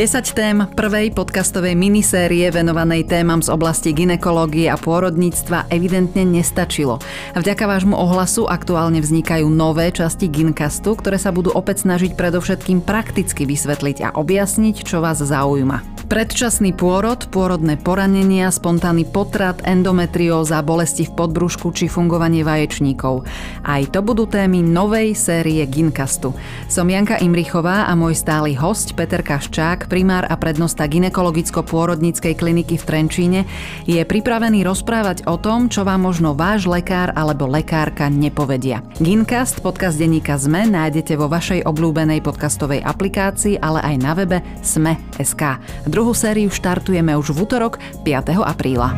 10 tém prvej podcastovej minisérie venovanej témam z oblasti ginekológie a pôrodníctva evidentne nestačilo. Vďaka vášmu ohlasu aktuálne vznikajú nové časti Gincastu, ktoré sa budú opäť snažiť predovšetkým prakticky vysvetliť a objasniť, čo vás zaujíma. Predčasný pôrod, pôrodné poranenia, spontánny potrat, endometrióza, bolesti v podbrušku či fungovanie vaječníkov. Aj to budú témy novej série Gincastu. Som Janka Imrichová a môj stály host Peter Kaščák, primár a prednosta ginekologicko-pôrodníckej kliniky v Trenčíne, je pripravený rozprávať o tom, čo vám možno váš lekár alebo lekárka nepovedia. Gincast, podcast denníka ZME, nájdete vo vašej obľúbenej podcastovej aplikácii, ale aj na webe sme.sk. Druhú sériu štartujeme už v útorok 5. apríla.